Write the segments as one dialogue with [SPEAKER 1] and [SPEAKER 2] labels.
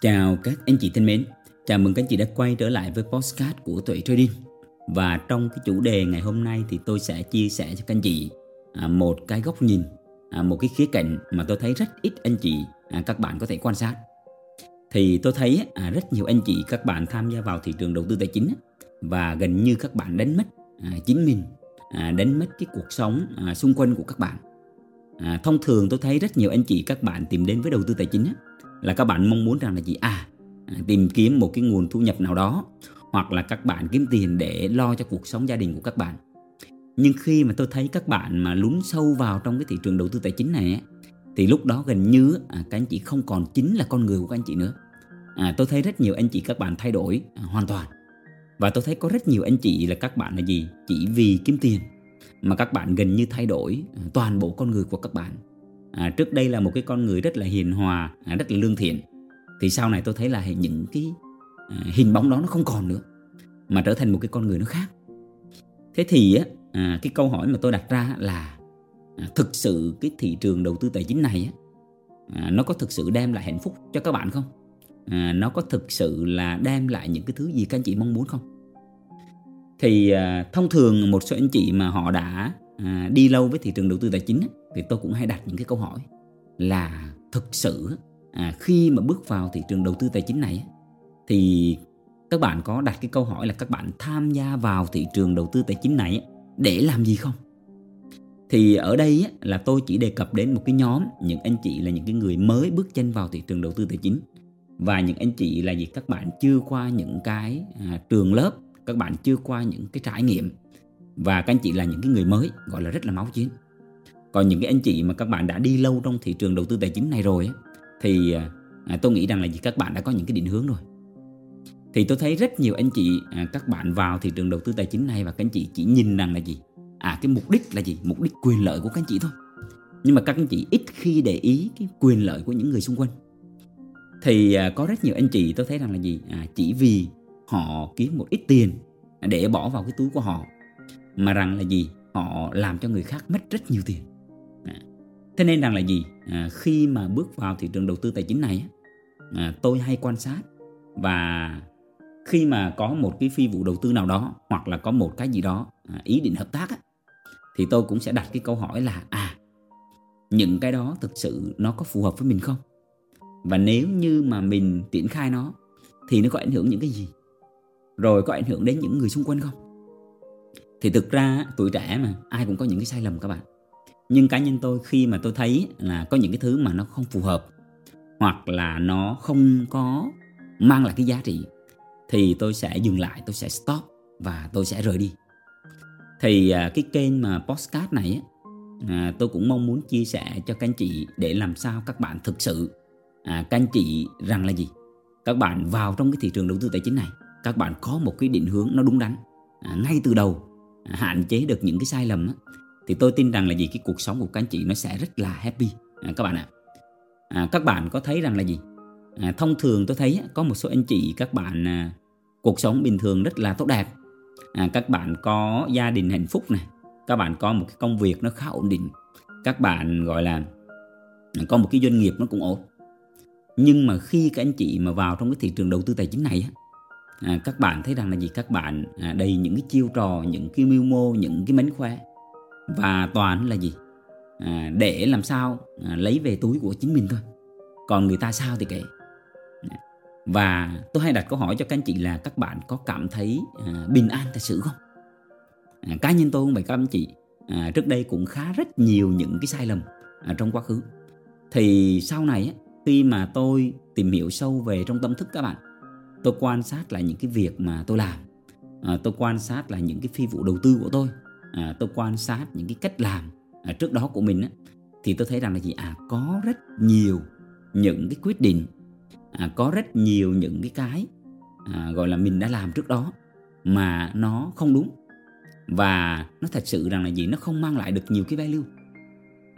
[SPEAKER 1] Chào các anh chị thân mến, chào mừng các anh chị đã quay trở lại với postcard của Tuệ Trading. Và trong cái chủ đề ngày hôm nay thì tôi sẽ chia sẻ cho các anh chị à, một cái góc nhìn, à, một cái khía cạnh mà tôi thấy rất ít anh chị à, các bạn có thể quan sát. Thì tôi thấy rất nhiều anh chị các bạn tham gia vào thị trường đầu tư tài chính và gần như các bạn đánh mất chính mình, đánh mất cái cuộc sống xung quanh của các bạn. Thông thường tôi thấy rất nhiều anh chị các bạn tìm đến với đầu tư tài chính là các bạn mong muốn rằng là gì? À, tìm kiếm một cái nguồn thu nhập nào đó hoặc là các bạn kiếm tiền để lo cho cuộc sống gia đình của các bạn. Nhưng khi mà tôi thấy các bạn mà lún sâu vào trong cái thị trường đầu tư tài chính này thì lúc đó gần như à, các anh chị không còn chính là con người của các anh chị nữa. À, tôi thấy rất nhiều anh chị các bạn thay đổi à, hoàn toàn. Và tôi thấy có rất nhiều anh chị là các bạn là gì? Chỉ vì kiếm tiền mà các bạn gần như thay đổi à, toàn bộ con người của các bạn à, trước đây là một cái con người rất là hiền hòa à, rất là lương thiện. Thì sau này tôi thấy là những cái à, hình bóng đó nó không còn nữa mà trở thành một cái con người nó khác. Thế thì á à, cái câu hỏi mà tôi đặt ra là à, thực sự cái thị trường đầu tư tài chính này á à, nó có thực sự đem lại hạnh phúc cho các bạn không? À, nó có thực sự là đem lại những cái thứ gì các anh chị mong muốn không? Thì à, thông thường một số anh chị mà họ đã à, đi lâu với thị trường đầu tư tài chính thì tôi cũng hay đặt những cái câu hỏi là thực sự à, khi mà bước vào thị trường đầu tư tài chính này thì các bạn có đặt cái câu hỏi là các bạn tham gia vào thị trường đầu tư tài chính này để làm gì không? Thì ở đây là tôi chỉ đề cập đến một cái nhóm những anh chị là những cái người mới bước chân vào thị trường đầu tư tài chính. Và những anh chị là gì? Các bạn chưa qua những cái à, trường lớp các bạn chưa qua những cái trải nghiệm và các anh chị là những cái người mới gọi là rất là máu chiến. Còn những cái anh chị mà các bạn đã đi lâu trong thị trường đầu tư tài chính này rồi thì à, à, tôi nghĩ rằng là gì các bạn đã có những cái định hướng rồi. Thì tôi thấy rất nhiều anh chị à, các bạn vào thị trường đầu tư tài chính này và các anh chị chỉ nhìn rằng là gì? À cái mục đích là gì? Mục đích quyền lợi của các anh chị thôi. Nhưng mà các anh chị ít khi để ý cái quyền lợi của những người xung quanh. Thì à, có rất nhiều anh chị tôi thấy rằng là gì? À, chỉ vì họ kiếm một ít tiền để bỏ vào cái túi của họ mà rằng là gì? Họ làm cho người khác mất rất nhiều tiền. À, thế nên rằng là gì? À, khi mà bước vào thị trường đầu tư tài chính này à, tôi hay quan sát và khi mà có một cái phi vụ đầu tư nào đó hoặc là có một cái gì đó à, ý định hợp tác á, thì tôi cũng sẽ đặt cái câu hỏi là à những cái đó thực sự nó có phù hợp với mình không? Và nếu như mà mình triển khai nó thì nó có ảnh hưởng những cái gì? Rồi có ảnh hưởng đến những người xung quanh không? Thì thực ra tuổi trẻ mà ai cũng có những cái sai lầm các bạn. Nhưng cá nhân tôi khi mà tôi thấy là có những cái thứ mà nó không phù hợp hoặc là nó không có mang lại cái giá trị thì tôi sẽ dừng lại tôi sẽ stop và tôi sẽ rời đi. Thì à, cái kênh mà postcard này á à, tôi cũng mong muốn chia sẻ cho các anh chị để làm sao các bạn thực sự à, các anh chị rằng là gì? Các bạn vào trong cái thị trường đầu tư tài chính này các bạn có một cái định hướng nó đúng đắn à, ngay từ đầu hạn chế được những cái sai lầm á, thì tôi tin rằng là gì? Cái cuộc sống của các anh chị nó sẽ rất là happy. À, các bạn ạ. À. các bạn có thấy rằng là gì? À, thông thường tôi thấy có một số anh chị các bạn à, cuộc sống bình thường rất là tốt đẹp. À, các bạn có gia đình hạnh phúc này các bạn có một cái công việc nó khá ổn định các bạn gọi là có một cái doanh nghiệp nó cũng ổn. Nhưng mà khi các anh chị mà vào trong cái thị trường đầu tư tài chính này à, các bạn thấy rằng là gì? Các bạn à, đầy những cái chiêu trò những cái mưu mô những cái mánh khóe. Và toàn là gì? À, để làm sao à, lấy về túi của chính mình thôi. Còn người ta sao thì kệ. Và tôi hay đặt câu hỏi cho các anh chị là các bạn có cảm thấy à, bình an thật sự không? À, cá nhân tôi cũng vậy các anh chị à, trước đây cũng khá rất nhiều những cái sai lầm à, trong quá khứ. Thì sau này khi mà tôi tìm hiểu sâu về trong tâm thức các bạn tôi quan sát là những cái việc mà tôi làm. À, tôi quan sát là những cái phi vụ đầu tư của tôi. À, tôi quan sát những cái cách làm à, trước đó của mình á, thì tôi thấy rằng là gì? À có rất nhiều những cái quyết định. À, có rất nhiều những cái cái à, gọi là mình đã làm trước đó mà nó không đúng. Và nó thật sự rằng là gì? Nó không mang lại được nhiều cái value.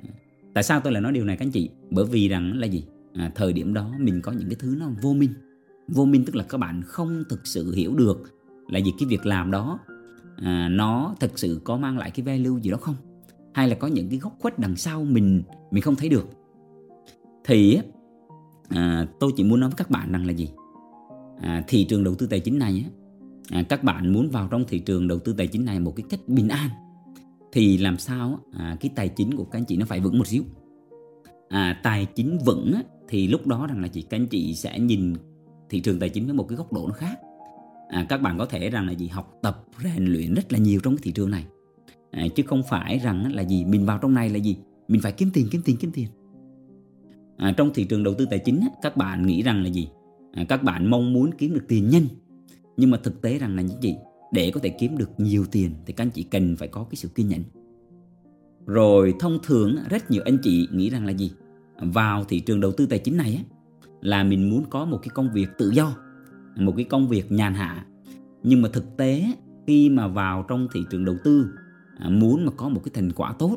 [SPEAKER 1] À, tại sao tôi lại nói điều này các anh chị? Bởi vì rằng là gì? À, thời điểm đó mình có những cái thứ nó vô minh vô minh tức là các bạn không thực sự hiểu được là gì cái việc làm đó à, nó thực sự có mang lại cái value gì đó không? Hay là có những cái góc khuất đằng sau mình mình không thấy được? Thì à, tôi chỉ muốn nói với các bạn rằng là gì? À, thị trường đầu tư tài chính này á, à, các bạn muốn vào trong thị trường đầu tư tài chính này một cái cách bình an thì làm sao à, cái tài chính của các anh chị nó phải vững một xíu? À, tài chính vững á, thì lúc đó rằng là chị các anh chị sẽ nhìn thị trường tài chính với một cái góc độ nó khác. À, các bạn có thể rằng là gì? Học tập rèn luyện rất là nhiều trong cái thị trường này. À, chứ không phải rằng là gì? Mình vào trong này là gì? Mình phải kiếm tiền kiếm tiền kiếm tiền. À, trong thị trường đầu tư tài chính các bạn nghĩ rằng là gì? À, các bạn mong muốn kiếm được tiền nhanh. Nhưng mà thực tế rằng là những gì? Để có thể kiếm được nhiều tiền thì các anh chị cần phải có cái sự kiên nhẫn. Rồi thông thường rất nhiều anh chị nghĩ rằng là gì? Vào thị trường đầu tư tài chính này là mình muốn có một cái công việc tự do một cái công việc nhàn hạ. Nhưng mà thực tế khi mà vào trong thị trường đầu tư à, muốn mà có một cái thành quả tốt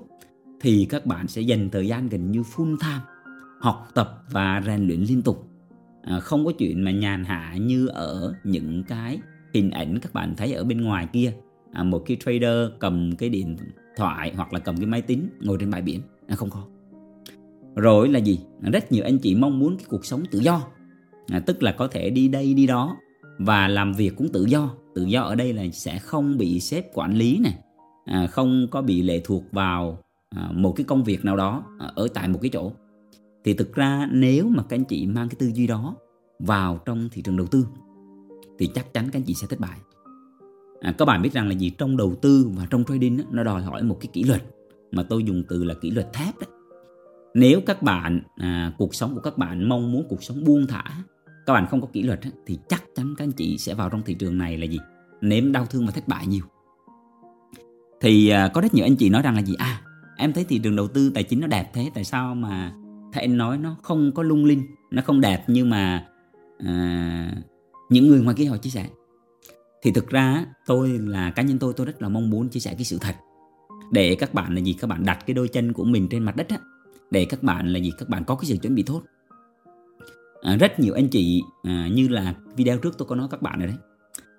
[SPEAKER 1] thì các bạn sẽ dành thời gian gần như full time học tập và rèn luyện liên tục. À, không có chuyện mà nhàn hạ như ở những cái hình ảnh các bạn thấy ở bên ngoài kia. À, một cái trader cầm cái điện thoại hoặc là cầm cái máy tính ngồi trên bãi biển. À, không có rồi là gì? Rất nhiều anh chị mong muốn cái cuộc sống tự do. À, tức là có thể đi đây đi đó và làm việc cũng tự do. Tự do ở đây là sẽ không bị sếp quản lý này à, không có bị lệ thuộc vào à, một cái công việc nào đó à, ở tại một cái chỗ. Thì thực ra nếu mà các anh chị mang cái tư duy đó vào trong thị trường đầu tư thì chắc chắn các anh chị sẽ thất bại. À, các bạn biết rằng là gì? Trong đầu tư và trong trading đó, nó đòi hỏi một cái kỷ luật. Mà tôi dùng từ là kỷ luật thép đấy nếu các bạn à, cuộc sống của các bạn mong muốn cuộc sống buông thả các bạn không có kỷ luật thì chắc chắn các anh chị sẽ vào trong thị trường này là gì? Nếm đau thương và thất bại nhiều. Thì à, có rất nhiều anh chị nói rằng là gì? À em thấy thị trường đầu tư tài chính nó đẹp thế tại sao mà thầy anh nói nó không có lung linh nó không đẹp nhưng mà à, những người ngoài kia họ chia sẻ. Thì thực ra tôi là cá nhân tôi tôi rất là mong muốn chia sẻ cái sự thật. Để các bạn là gì? Các bạn đặt cái đôi chân của mình trên mặt đất á để các bạn là gì? Các bạn có cái sự chuẩn bị tốt. À, rất nhiều anh chị à, như là video trước tôi có nói các bạn rồi đấy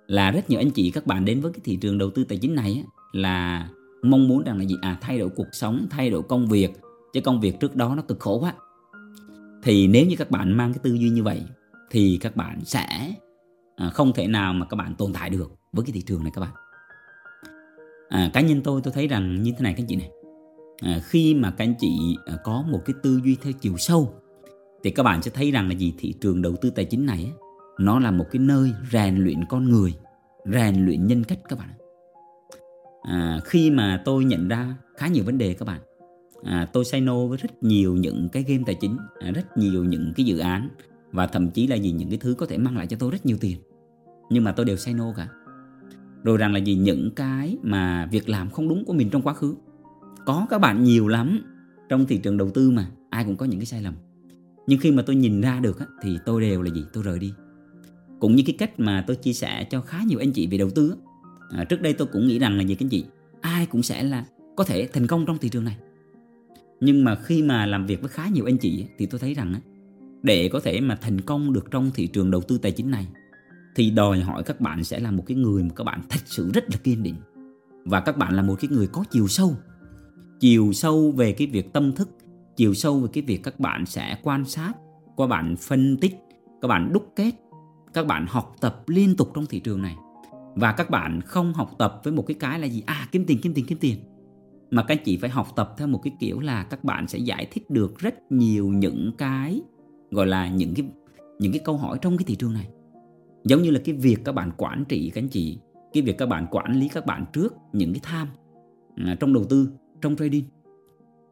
[SPEAKER 1] là rất nhiều anh chị các bạn đến với cái thị trường đầu tư tài chính này á, là mong muốn rằng là gì? À thay đổi cuộc sống thay đổi công việc chứ công việc trước đó nó cực khổ quá. Thì nếu như các bạn mang cái tư duy như vậy thì các bạn sẽ à, không thể nào mà các bạn tồn tại được với cái thị trường này các bạn. À, cá nhân tôi tôi thấy rằng như thế này các anh chị này à, khi mà các anh chị à, có một cái tư duy theo chiều sâu thì các bạn sẽ thấy rằng là gì? Thị trường đầu tư tài chính này nó là một cái nơi rèn luyện con người rèn luyện nhân cách các bạn à, khi mà tôi nhận ra khá nhiều vấn đề các bạn à, tôi say no với rất nhiều những cái game tài chính à, rất nhiều những cái dự án và thậm chí là gì? Những cái thứ có thể mang lại cho tôi rất nhiều tiền. Nhưng mà tôi đều say no cả. Rồi rằng là gì? Những cái mà việc làm không đúng của mình trong quá khứ có các bạn nhiều lắm. Trong thị trường đầu tư mà ai cũng có những cái sai lầm. Nhưng khi mà tôi nhìn ra được á, thì tôi đều là gì? Tôi rời đi. Cũng như cái cách mà tôi chia sẻ cho khá nhiều anh chị về đầu tư à, trước đây tôi cũng nghĩ rằng là gì các anh chị? Ai cũng sẽ là có thể thành công trong thị trường này. Nhưng mà khi mà làm việc với khá nhiều anh chị thì tôi thấy rằng á, để có thể mà thành công được trong thị trường đầu tư tài chính này thì đòi hỏi các bạn sẽ là một cái người mà các bạn thật sự rất là kiên định. Và các bạn là một cái người có chiều sâu chiều sâu về cái việc tâm thức chiều sâu về cái việc các bạn sẽ quan sát các bạn phân tích các bạn đúc kết các bạn học tập liên tục trong thị trường này. Và các bạn không học tập với một cái cái là gì? À kiếm tiền kiếm tiền kiếm tiền. Mà các anh chị phải học tập theo một cái kiểu là các bạn sẽ giải thích được rất nhiều những cái gọi là những cái những cái câu hỏi trong cái thị trường này. Giống như là cái việc các bạn quản trị các anh chị cái việc các bạn quản lý các bạn trước những cái tham à, trong đầu tư trong trading.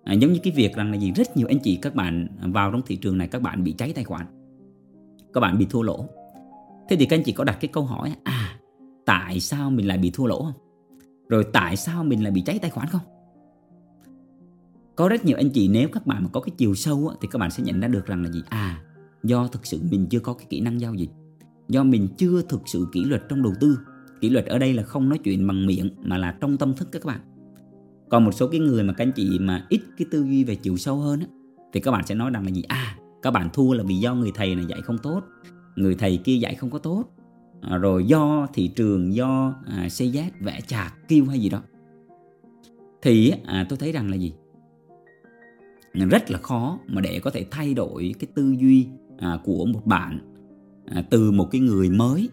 [SPEAKER 1] À, giống như cái việc rằng là gì rất nhiều anh chị các bạn vào trong thị trường này các bạn bị cháy tài khoản các bạn bị thua lỗ. Thế thì các anh chị có đặt cái câu hỏi à tại sao mình lại bị thua lỗ không? Rồi tại sao mình lại bị cháy tài khoản không? Có rất nhiều anh chị nếu các bạn mà có cái chiều sâu á, thì các bạn sẽ nhận ra được rằng là gì? À do thực sự mình chưa có cái kỹ năng giao dịch do mình chưa thực sự kỷ luật trong đầu tư. Kỷ luật ở đây là không nói chuyện bằng miệng mà là trong tâm thức các bạn còn một số cái người mà các anh chị mà ít cái tư duy về chiều sâu hơn á, thì các bạn sẽ nói rằng là gì? À các bạn thua là vì do người thầy này dạy không tốt. Người thầy kia dạy không có tốt. À, rồi do thị trường do à, CZ vẽ chạc kêu hay gì đó. Thì à, tôi thấy rằng là gì? Rất là khó mà để có thể thay đổi cái tư duy à, của một bạn à, từ một cái người mới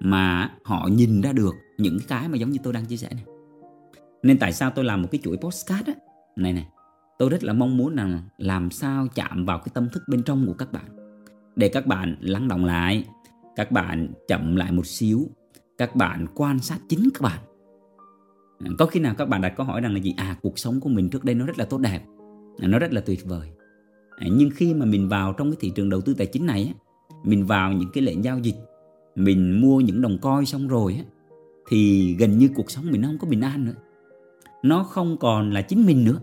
[SPEAKER 1] mà họ nhìn ra được những cái mà giống như tôi đang chia sẻ này nên tại sao tôi làm một cái chuỗi postcard á? Này này tôi rất là mong muốn rằng làm sao chạm vào cái tâm thức bên trong của các bạn. Để các bạn lắng động lại, các bạn chậm lại một xíu, các bạn quan sát chính các bạn. Có khi nào các bạn đặt câu hỏi rằng là gì? À cuộc sống của mình trước đây nó rất là tốt đẹp, nó rất là tuyệt vời. Nhưng khi mà mình vào trong cái thị trường đầu tư tài chính này mình vào những cái lệnh giao dịch, mình mua những đồng coi xong rồi thì gần như cuộc sống mình nó không có bình an nữa nó không còn là chính mình nữa.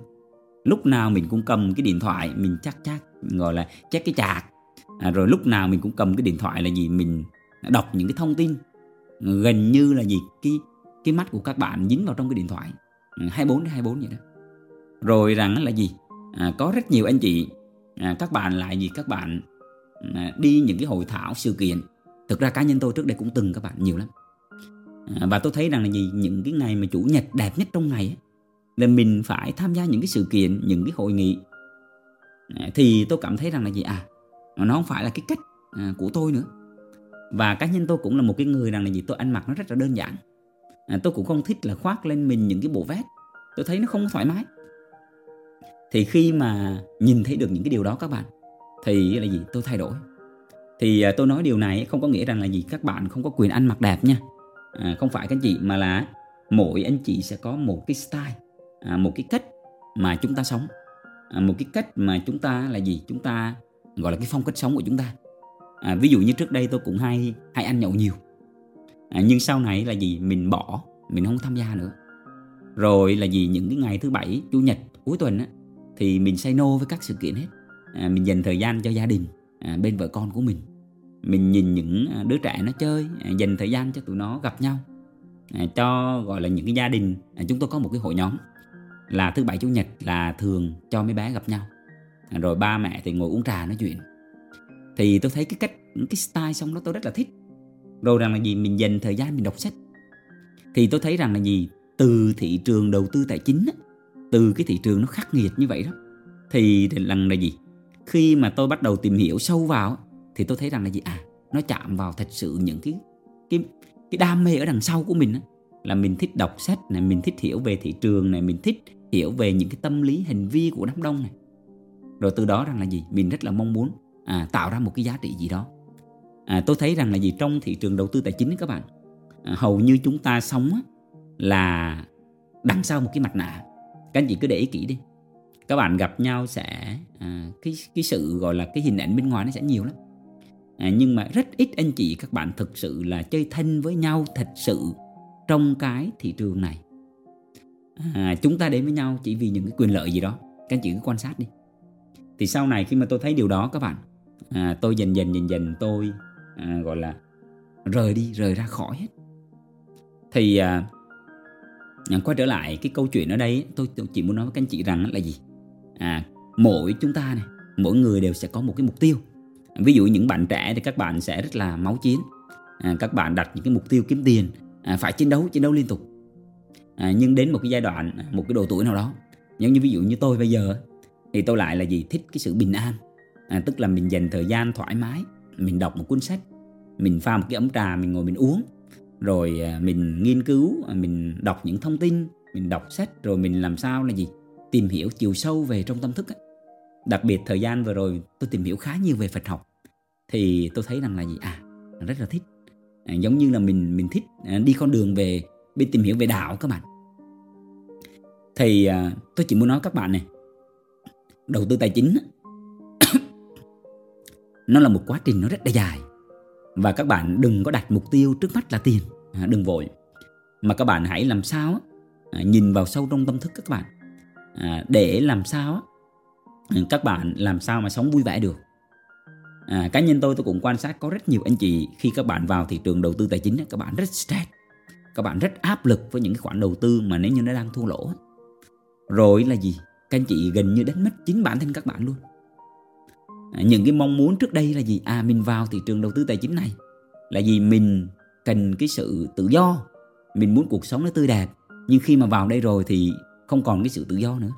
[SPEAKER 1] Lúc nào mình cũng cầm cái điện thoại mình chắc chắc gọi là chắc cái chạc. À, rồi lúc nào mình cũng cầm cái điện thoại là gì? Mình đọc những cái thông tin. Gần như là gì? Cái cái mắt của các bạn dính vào trong cái điện thoại. Ừ, 24 đến 24 vậy đó. Rồi rằng là gì? À, có rất nhiều anh chị à, các bạn lại gì? Các bạn à, đi những cái hội thảo sự kiện. Thực ra cá nhân tôi trước đây cũng từng các bạn nhiều lắm. À, và tôi thấy rằng là gì? Những cái ngày mà chủ nhật đẹp nhất trong ngày ấy, là mình phải tham gia những cái sự kiện những cái hội nghị. À, thì tôi cảm thấy rằng là gì? À nó không phải là cái cách à, của tôi nữa. Và cá nhân tôi cũng là một cái người rằng là gì? Tôi ăn mặc nó rất là đơn giản. À, tôi cũng không thích là khoác lên mình những cái bộ vest. Tôi thấy nó không thoải mái. Thì khi mà nhìn thấy được những cái điều đó các bạn thì là gì? Tôi thay đổi. Thì à, tôi nói điều này không có nghĩa rằng là gì? Các bạn không có quyền ăn mặc đẹp nha. À, không phải các chị mà là mỗi anh chị sẽ có một cái style à, một cái cách mà chúng ta sống. À, một cái cách mà chúng ta là gì? Chúng ta gọi là cái phong cách sống của chúng ta. À, ví dụ như trước đây tôi cũng hay hay ăn nhậu nhiều. À, nhưng sau này là gì? Mình bỏ mình không tham gia nữa. Rồi là gì? Những cái ngày thứ bảy chủ nhật cuối tuần á thì mình say no với các sự kiện hết. À, mình dành thời gian cho gia đình à, bên vợ con của mình. Mình nhìn những à, đứa trẻ nó chơi à, dành thời gian cho tụi nó gặp nhau. À, cho gọi là những cái gia đình. À, chúng tôi có một cái hội nhóm là thứ bảy chủ nhật là thường cho mấy bé gặp nhau. Rồi ba mẹ thì ngồi uống trà nói chuyện. Thì tôi thấy cái cách cái style xong đó tôi rất là thích. Rồi rằng là gì? Mình dành thời gian mình đọc sách. Thì tôi thấy rằng là gì? Từ thị trường đầu tư tài chính từ cái thị trường nó khắc nghiệt như vậy đó thì, lần là gì? Khi mà tôi bắt đầu tìm hiểu sâu vào thì tôi thấy rằng là gì? À nó chạm vào thật sự những cái cái cái đam mê ở đằng sau của mình đó, là mình thích đọc sách này mình thích hiểu về thị trường này mình thích hiểu về những cái tâm lý hành vi của đám đông này. Rồi từ đó rằng là gì? Mình rất là mong muốn à, tạo ra một cái giá trị gì đó. À, tôi thấy rằng là gì? Trong thị trường đầu tư tài chính các bạn à, hầu như chúng ta sống là đằng sau một cái mặt nạ. Các anh chị cứ để ý kỹ đi. Các bạn gặp nhau sẽ à, cái cái sự gọi là cái hình ảnh bên ngoài nó sẽ nhiều lắm. À, nhưng mà rất ít anh chị các bạn thực sự là chơi thân với nhau thật sự trong cái thị trường này. À, chúng ta đến với nhau chỉ vì những cái quyền lợi gì đó. Các anh chị cứ quan sát đi. Thì sau này khi mà tôi thấy điều đó các bạn à, tôi dần dần dần dần tôi à, gọi là rời đi rời ra khỏi hết. Thì à, à quay trở lại cái câu chuyện ở đây tôi, tôi chỉ muốn nói với các anh chị rằng là gì? À, mỗi chúng ta này mỗi người đều sẽ có một cái mục tiêu. Ví dụ những bạn trẻ thì các bạn sẽ rất là máu chiến. À, các bạn đặt những cái mục tiêu kiếm tiền à, phải chiến đấu chiến đấu liên tục. À, nhưng đến một cái giai đoạn một cái độ tuổi nào đó giống như ví dụ như tôi bây giờ thì tôi lại là gì? Thích cái sự bình an. À, tức là mình dành thời gian thoải mái mình đọc một cuốn sách mình pha một cái ấm trà mình ngồi mình uống rồi à, mình nghiên cứu à, mình đọc những thông tin mình đọc sách rồi mình làm sao là gì? Tìm hiểu chiều sâu về trong tâm thức ấy. đặc biệt thời gian vừa rồi tôi tìm hiểu khá nhiều về Phật học thì tôi thấy rằng là gì? À rất là thích à, giống như là mình mình thích à, đi con đường về bên tìm hiểu về đạo các bạn. Thì à, tôi chỉ muốn nói các bạn này đầu tư tài chính nó là một quá trình nó rất là dài. Và các bạn đừng có đặt mục tiêu trước mắt là tiền à, đừng vội. Mà các bạn hãy làm sao à, nhìn vào sâu trong tâm thức các bạn. À, để làm sao các bạn làm sao mà sống vui vẻ được à, cá nhân tôi tôi cũng quan sát có rất nhiều anh chị khi các bạn vào thị trường đầu tư tài chính các bạn rất stress các bạn rất áp lực với những cái khoản đầu tư mà nếu như nó đang thua lỗ rồi là gì? Các anh chị gần như đánh mất chính bản thân các bạn luôn. À, những cái mong muốn trước đây là gì? À mình vào thị trường đầu tư tài chính này. Là gì? Mình cần cái sự tự do. Mình muốn cuộc sống nó tươi đẹp. Nhưng khi mà vào đây rồi thì không còn cái sự tự do nữa.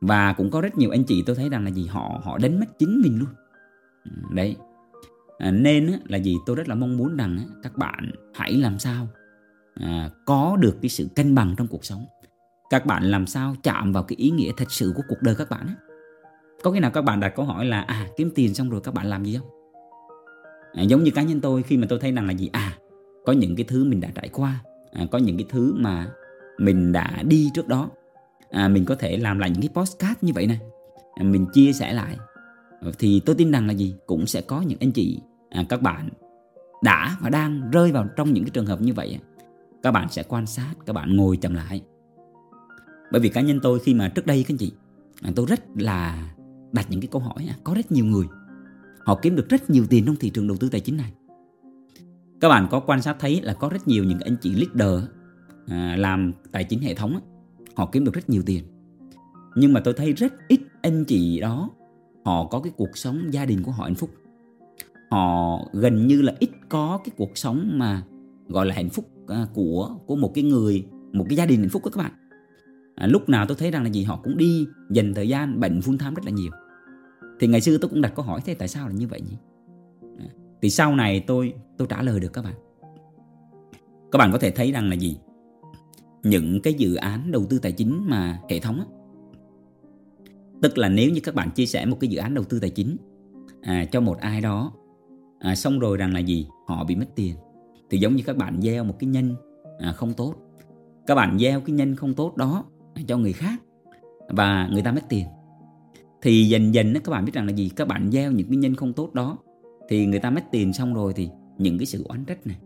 [SPEAKER 1] Và cũng có rất nhiều anh chị tôi thấy rằng là gì? Họ họ đánh mất chính mình luôn đấy. À, nên là gì? Tôi rất là mong muốn rằng các bạn hãy làm sao à, có được cái sự cân bằng trong cuộc sống. Các bạn làm sao chạm vào cái ý nghĩa thật sự của cuộc đời các bạn có khi nào các bạn đặt câu hỏi là à kiếm tiền xong rồi các bạn làm gì không? À, giống như cá nhân tôi khi mà tôi thấy rằng là gì? À có những cái thứ mình đã trải qua à, có những cái thứ mà mình đã đi trước đó. À, mình có thể làm lại những cái postcard như vậy này à, mình chia sẻ lại. Ờ, thì tôi tin rằng là gì? Cũng sẽ có những anh chị à, các bạn đã và đang rơi vào trong những cái trường hợp như vậy các bạn sẽ quan sát các bạn ngồi chậm lại. Bởi vì cá nhân tôi khi mà trước đây các anh chị à, tôi rất là đặt những cái câu hỏi à, có rất nhiều người họ kiếm được rất nhiều tiền trong thị trường đầu tư tài chính này. Các bạn có quan sát thấy là có rất nhiều những anh chị leader à, làm tài chính hệ thống họ kiếm được rất nhiều tiền. Nhưng mà tôi thấy rất ít anh chị đó họ có cái cuộc sống gia đình của họ hạnh phúc. Họ gần như là ít có cái cuộc sống mà gọi là hạnh phúc à, của của một cái người một cái gia đình hạnh phúc đó các bạn. À, lúc nào tôi thấy rằng là gì họ cũng đi dành thời gian bệnh full time rất là nhiều. Thì ngày xưa tôi cũng đặt câu hỏi thế tại sao là như vậy nhỉ? À, thì sau này tôi tôi trả lời được các bạn. Các bạn có thể thấy rằng là gì? Những cái dự án đầu tư tài chính mà hệ thống á, tức là nếu như các bạn chia sẻ một cái dự án đầu tư tài chính à, cho một ai đó à, xong rồi rằng là gì? Họ bị mất tiền. Thì giống như các bạn gieo một cái nhân à, không tốt. Các bạn gieo cái nhân không tốt đó à, cho người khác và người ta mất tiền. Thì dần dần các bạn biết rằng là gì? Các bạn gieo những cái nhân không tốt đó thì người ta mất tiền xong rồi thì những cái sự oán trách này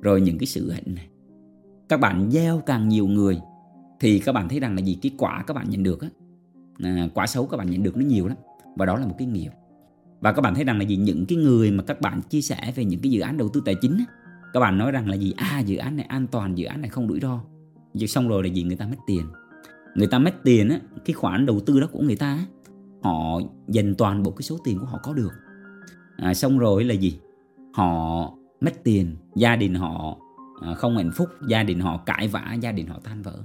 [SPEAKER 1] rồi những cái sự hận này. Các bạn gieo càng nhiều người thì các bạn thấy rằng là gì? Cái quả các bạn nhận được á à, quả xấu các bạn nhận được nó nhiều lắm. Và đó là một cái nghiệp. Và các bạn thấy rằng là gì? Những cái người mà các bạn chia sẻ về những cái dự án đầu tư tài chính các bạn nói rằng là gì? À dự án này an toàn dự án này không rủi ro. Nhưng xong rồi là gì? Người ta mất tiền. Người ta mất tiền á cái khoản đầu tư đó của người ta họ dành toàn bộ cái số tiền của họ có được. À, xong rồi là gì? Họ mất tiền gia đình họ à, không hạnh phúc gia đình họ cãi vã gia đình họ tan vỡ.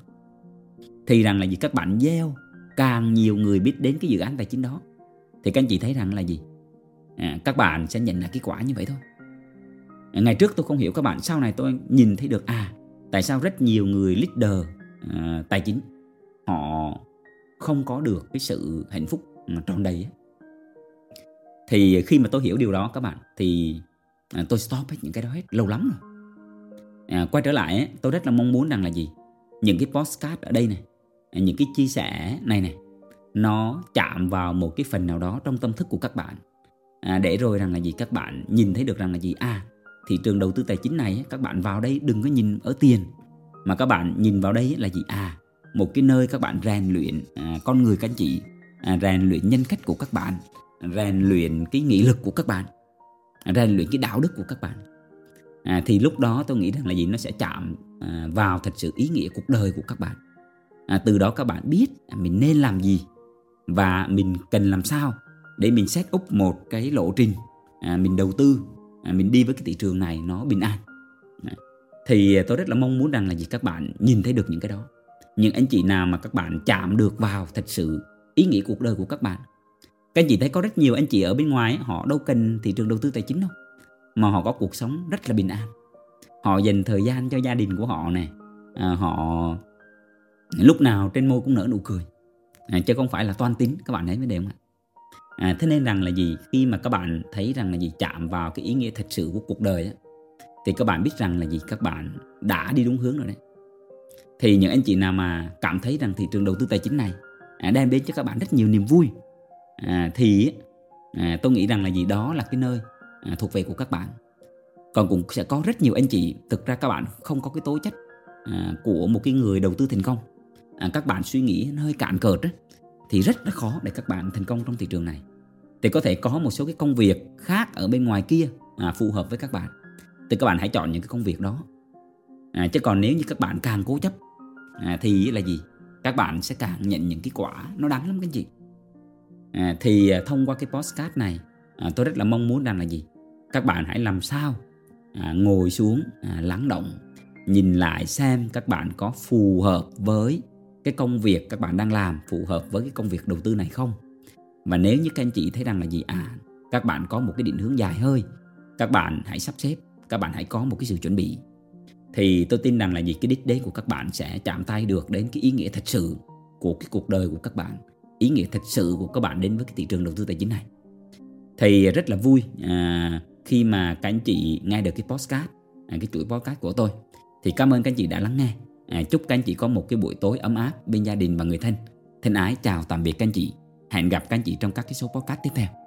[SPEAKER 1] Thì rằng là gì? Các bạn gieo càng nhiều người biết đến cái dự án tài chính đó. Thì các anh chị thấy rằng là gì? À, các bạn sẽ nhận lại kết quả như vậy thôi. À, ngày trước tôi không hiểu các bạn sau này tôi nhìn thấy được à tại sao rất nhiều người leader à, tài chính họ không có được cái sự hạnh phúc tròn đầy thì khi mà tôi hiểu điều đó các bạn thì à, tôi stop hết những cái đó hết lâu lắm rồi. À, quay trở lại tôi rất là mong muốn rằng là gì? Những cái postcard ở đây này những cái chia sẻ này này nó chạm vào một cái phần nào đó trong tâm thức của các bạn. À, để rồi rằng là gì? Các bạn nhìn thấy được rằng là gì? À thị trường đầu tư tài chính này các bạn vào đây đừng có nhìn ở tiền. Mà các bạn nhìn vào đây là gì? À một cái nơi các bạn rèn luyện à, con người các anh chị à, rèn luyện nhân cách của các bạn rèn luyện cái nghị lực của các bạn rèn luyện cái đạo đức của các bạn. À, thì lúc đó tôi nghĩ rằng là gì? Nó sẽ chạm à, vào thật sự ý nghĩa cuộc đời của các bạn à, từ đó các bạn biết mình nên làm gì và mình cần làm sao để mình set up một cái lộ trình à, mình đầu tư à, mình đi với cái thị trường này nó bình an. À, thì tôi rất là mong muốn rằng là gì? Các bạn nhìn thấy được những cái đó. Những anh chị nào mà các bạn chạm được vào thật sự ý nghĩa cuộc đời của các bạn. Các anh chị thấy có rất nhiều anh chị ở bên ngoài họ đâu cần thị trường đầu tư tài chính đâu mà họ có cuộc sống rất là bình an. Họ dành thời gian cho gia đình của họ này à, họ lúc nào trên môi cũng nở nụ cười. À, chứ không phải là toan tính các bạn thấy mới đề không ạ? À, thế nên rằng là gì? Khi mà các bạn thấy rằng là gì? Chạm vào cái ý nghĩa thật sự của cuộc đời á, thì các bạn biết rằng là gì? Các bạn đã đi đúng hướng rồi đấy. Thì những anh chị nào mà cảm thấy rằng thị trường đầu tư tài chính này à, đem đến cho các bạn rất nhiều niềm vui à, thì à, tôi nghĩ rằng là gì? Đó là cái nơi à, thuộc về của các bạn. Còn cũng sẽ có rất nhiều anh chị thực ra các bạn không có cái tố chất à, của một cái người đầu tư thành công à, các bạn suy nghĩ hơi cạn cợt ấy, thì rất là khó để các bạn thành công trong thị trường này. Thì có thể có một số cái công việc khác ở bên ngoài kia à, phù hợp với các bạn. Thì các bạn hãy chọn những cái công việc đó. À, chứ còn nếu như các bạn càng cố chấp à, thì là gì? Các bạn sẽ càng nhận những cái quả nó đắng lắm các chị à, thì à, thông qua cái postcard này à, tôi rất là mong muốn rằng là gì? Các bạn hãy làm sao à, ngồi xuống à, lắng động nhìn lại xem các bạn có phù hợp với cái công việc các bạn đang làm phù hợp với cái công việc đầu tư này không? Và nếu như các anh chị thấy rằng là gì? À các bạn có một cái định hướng dài hơi các bạn hãy sắp xếp các bạn hãy có một cái sự chuẩn bị. Thì tôi tin rằng là gì? Cái đích đến của các bạn sẽ chạm tay được đến cái ý nghĩa thật sự của cái cuộc đời của các bạn ý nghĩa thật sự của các bạn đến với cái thị trường đầu tư tài chính này. Thì rất là vui à, khi mà các anh chị nghe được cái podcast à, cái chuỗi podcast của tôi. Thì cảm ơn các anh chị đã lắng nghe à, chúc các anh chị có một cái buổi tối ấm áp bên gia đình và người thân. Thân ái chào tạm biệt các anh chị. Hẹn gặp các anh chị trong các cái số podcast tiếp theo.